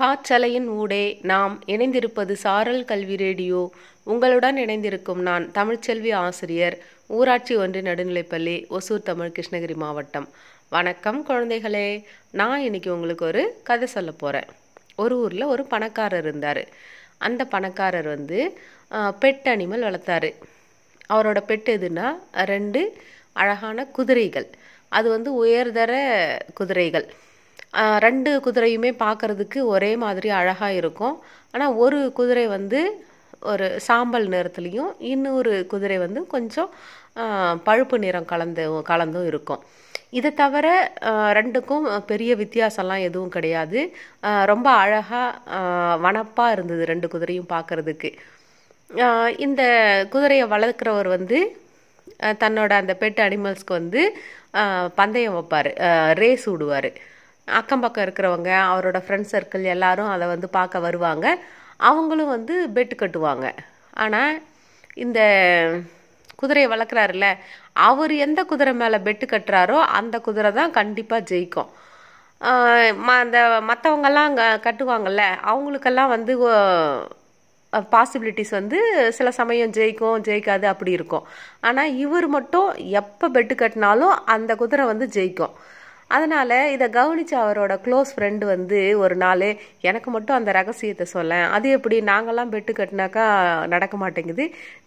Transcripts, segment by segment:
காற்றலையின் ஊடே நாம் இணைந்திருப்பது சாரல் கல்வி ரேடியோ. உங்களுடன் இணைந்திருக்கும் நான் தமிழ்ச்செல்வி ஆசிரியர் ஊராட்சி ஒன்று நடுநிலைப்பள்ளி ஒசூர் தமிழ் கிருஷ்ணகிரி மாவட்டம். வணக்கம் குழந்தைகளே. நான் இன்னைக்கு உங்களுக்கு ஒரு கதை சொல்ல போகிறேன் ஒரு ஊரில் ஒரு பணக்காரர் இருந்தார். அந்த பணக்காரர் வந்து பெட் அனிமல் வளர்த்தாரு. அவரோட பெட் எதுனா ரெண்டு அழகான குதிரைகள். அது வந்து உயர்தர குதிரைகள். ரெண்டு குதிரையுமே பார்க்கறதுக்கு ஒரே மாதிரி அழகாக இருக்கும். ஆனால் ஒரு குதிரை வந்து ஒரு சாம்பல் நிறத்துலையும் இன்னொரு குதிரை வந்து கொஞ்சம் பழுப்பு நிறம் கலந்து கலந்தும் இருக்கும். இதை தவிர ரெண்டுக்கும் பெரிய வித்தியாசம்லாம் எதுவும் கிடையாது. ரொம்ப அழகாக வனப்பாக இருந்தது ரெண்டு குதிரையும் பார்க்கறதுக்கு. இந்த குதிரையை வளர்க்குறவர் வந்து தன்னோட அந்த பெட் அனிமல்ஸ்க்கு வந்து பந்தயம் வைப்பார். ரேஸ் விடுவார். அக்கம் பக்கம் இருக்கிறவங்க அவரோட ஃப்ரெண்ட்ஸ் சர்க்கிள் எல்லாரும் அதை வந்து பார்க்க வருவாங்க. அவங்களும் வந்து பெட்டு கட்டுவாங்க. ஆனால் இந்த குதிரையை வளர்க்குறாருல்ல அவர் எந்த குதிரை மேலே பெட்டு கட்டுறாரோ அந்த குதிரை தான் கண்டிப்பாக ஜெயிக்கும். ம- அந்த மற்றவங்கெல்லாம் கட்டுவாங்கல்ல அவங்களுக்கெல்லாம் வந்து பாசிபிலிட்டிஸ் வந்து சில சமயம் ஜெயிக்கும் ஜெயிக்காது அப்படி இருக்கும். ஆனால் இவர் மட்டும் எப்போ பெட்டு கட்டினாலும் அந்த குதிரை வந்து ஜெயிக்கும். அதனால் இதை கவனித்த அவரோட க்ளோஸ் ஃப்ரெண்டு வந்து ஒரு நாள் எனக்கு மட்டும் அந்த ரகசியத்தை சொல்ல அது எப்படி? நாங்கள்லாம் பெட்டு கட்டினாக்கா நடக்க மாட்டேங்குது.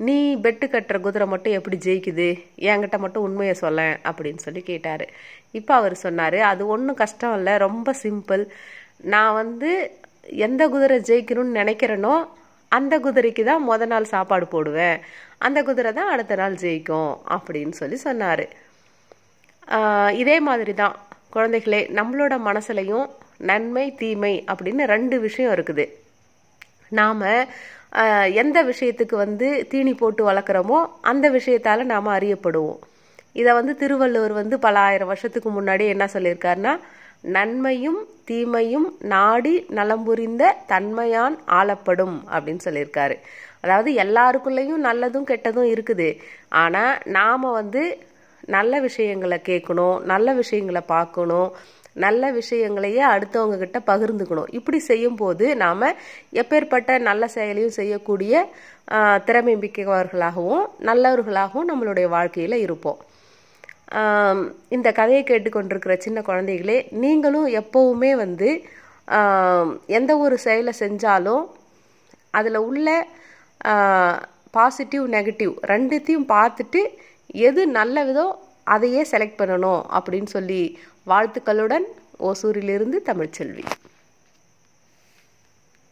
நீ பெட்டு கட்டுற குதிரை மட்டும் எப்படி ஜெயிக்குது? என்கிட்ட மட்டும் உண்மையை சொல்ல அப்படின்னு சொல்லி கேட்டார். இப்போ அவர் சொன்னார் அது ஒன்றும் கஷ்டம் இல்லை. ரொம்ப சிம்பிள் நான் வந்து எந்த குதிரை ஜெயிக்கணும்னு நினைக்கிறேனோ அந்த குதிரைக்கு தான் முத நாள் சாப்பாடு போடுவேன். அந்த குதிரை தான் அடுத்த நாள் ஜெயிக்கும். அப்படின்னு சொல்லி சொன்னார். இதே மாதிரி தான் குழந்தைகளே நம்மளோட மனசுலையும் நன்மை தீமை அப்படின்னு ரெண்டு விஷயம் இருக்குது. நாம் எந்த விஷயத்துக்கு வந்து தீனி போட்டு வளர்க்குறோமோ அந்த விஷயத்தால் நாம் அறியப்படுவோம். இதை வந்து திருவள்ளுவர் வந்து பல ஆயிரம் வருஷத்துக்கு முன்னாடி என்ன சொல்லியிருக்காருன்னா நன்மையும் தீமையும் நாடி நலம் புரிந்த தன்மையான் ஆளப்படும் அப்படின்னு சொல்லியிருக்காரு. அதாவது எல்லாருக்குள்ளேயும் நல்லதும் கெட்டதும் இருக்குது. ஆனால் நாம் வந்து நல்ல விஷயங்களை கேட்கணும் நல்ல விஷயங்களை பார்க்கணும் நல்ல விஷயங்களையே அடுத்தவங்க கிட்ட பகிர்ந்துக்கணும். இப்படி செய்யும்போது நாம் எப்பேற்பட்ட நல்ல செயலையும் செய்யக்கூடிய திறமை மிக்கவர்களாகவும் நல்லவர்களாகவும் நம்மளுடைய வாழ்க்கையில் இருப்போம். இந்த கதையை கேட்டுக்கொண்டிருக்கிற சின்ன குழந்தைகளே நீங்களும் எப்போவுமே வந்து எந்த ஒரு செயலை செஞ்சாலும் அதில் உள்ள பாசிட்டிவ் நெகட்டிவ் ரெண்டுத்தையும் பார்த்துட்டு எது நல்லதோ அதையே செலக்ட் பண்ணணும் அப்படின்னு சொல்லி வாழ்த்துக்களுடன் ஓசூரிலிருந்து தமிழ்ச்செல்வி.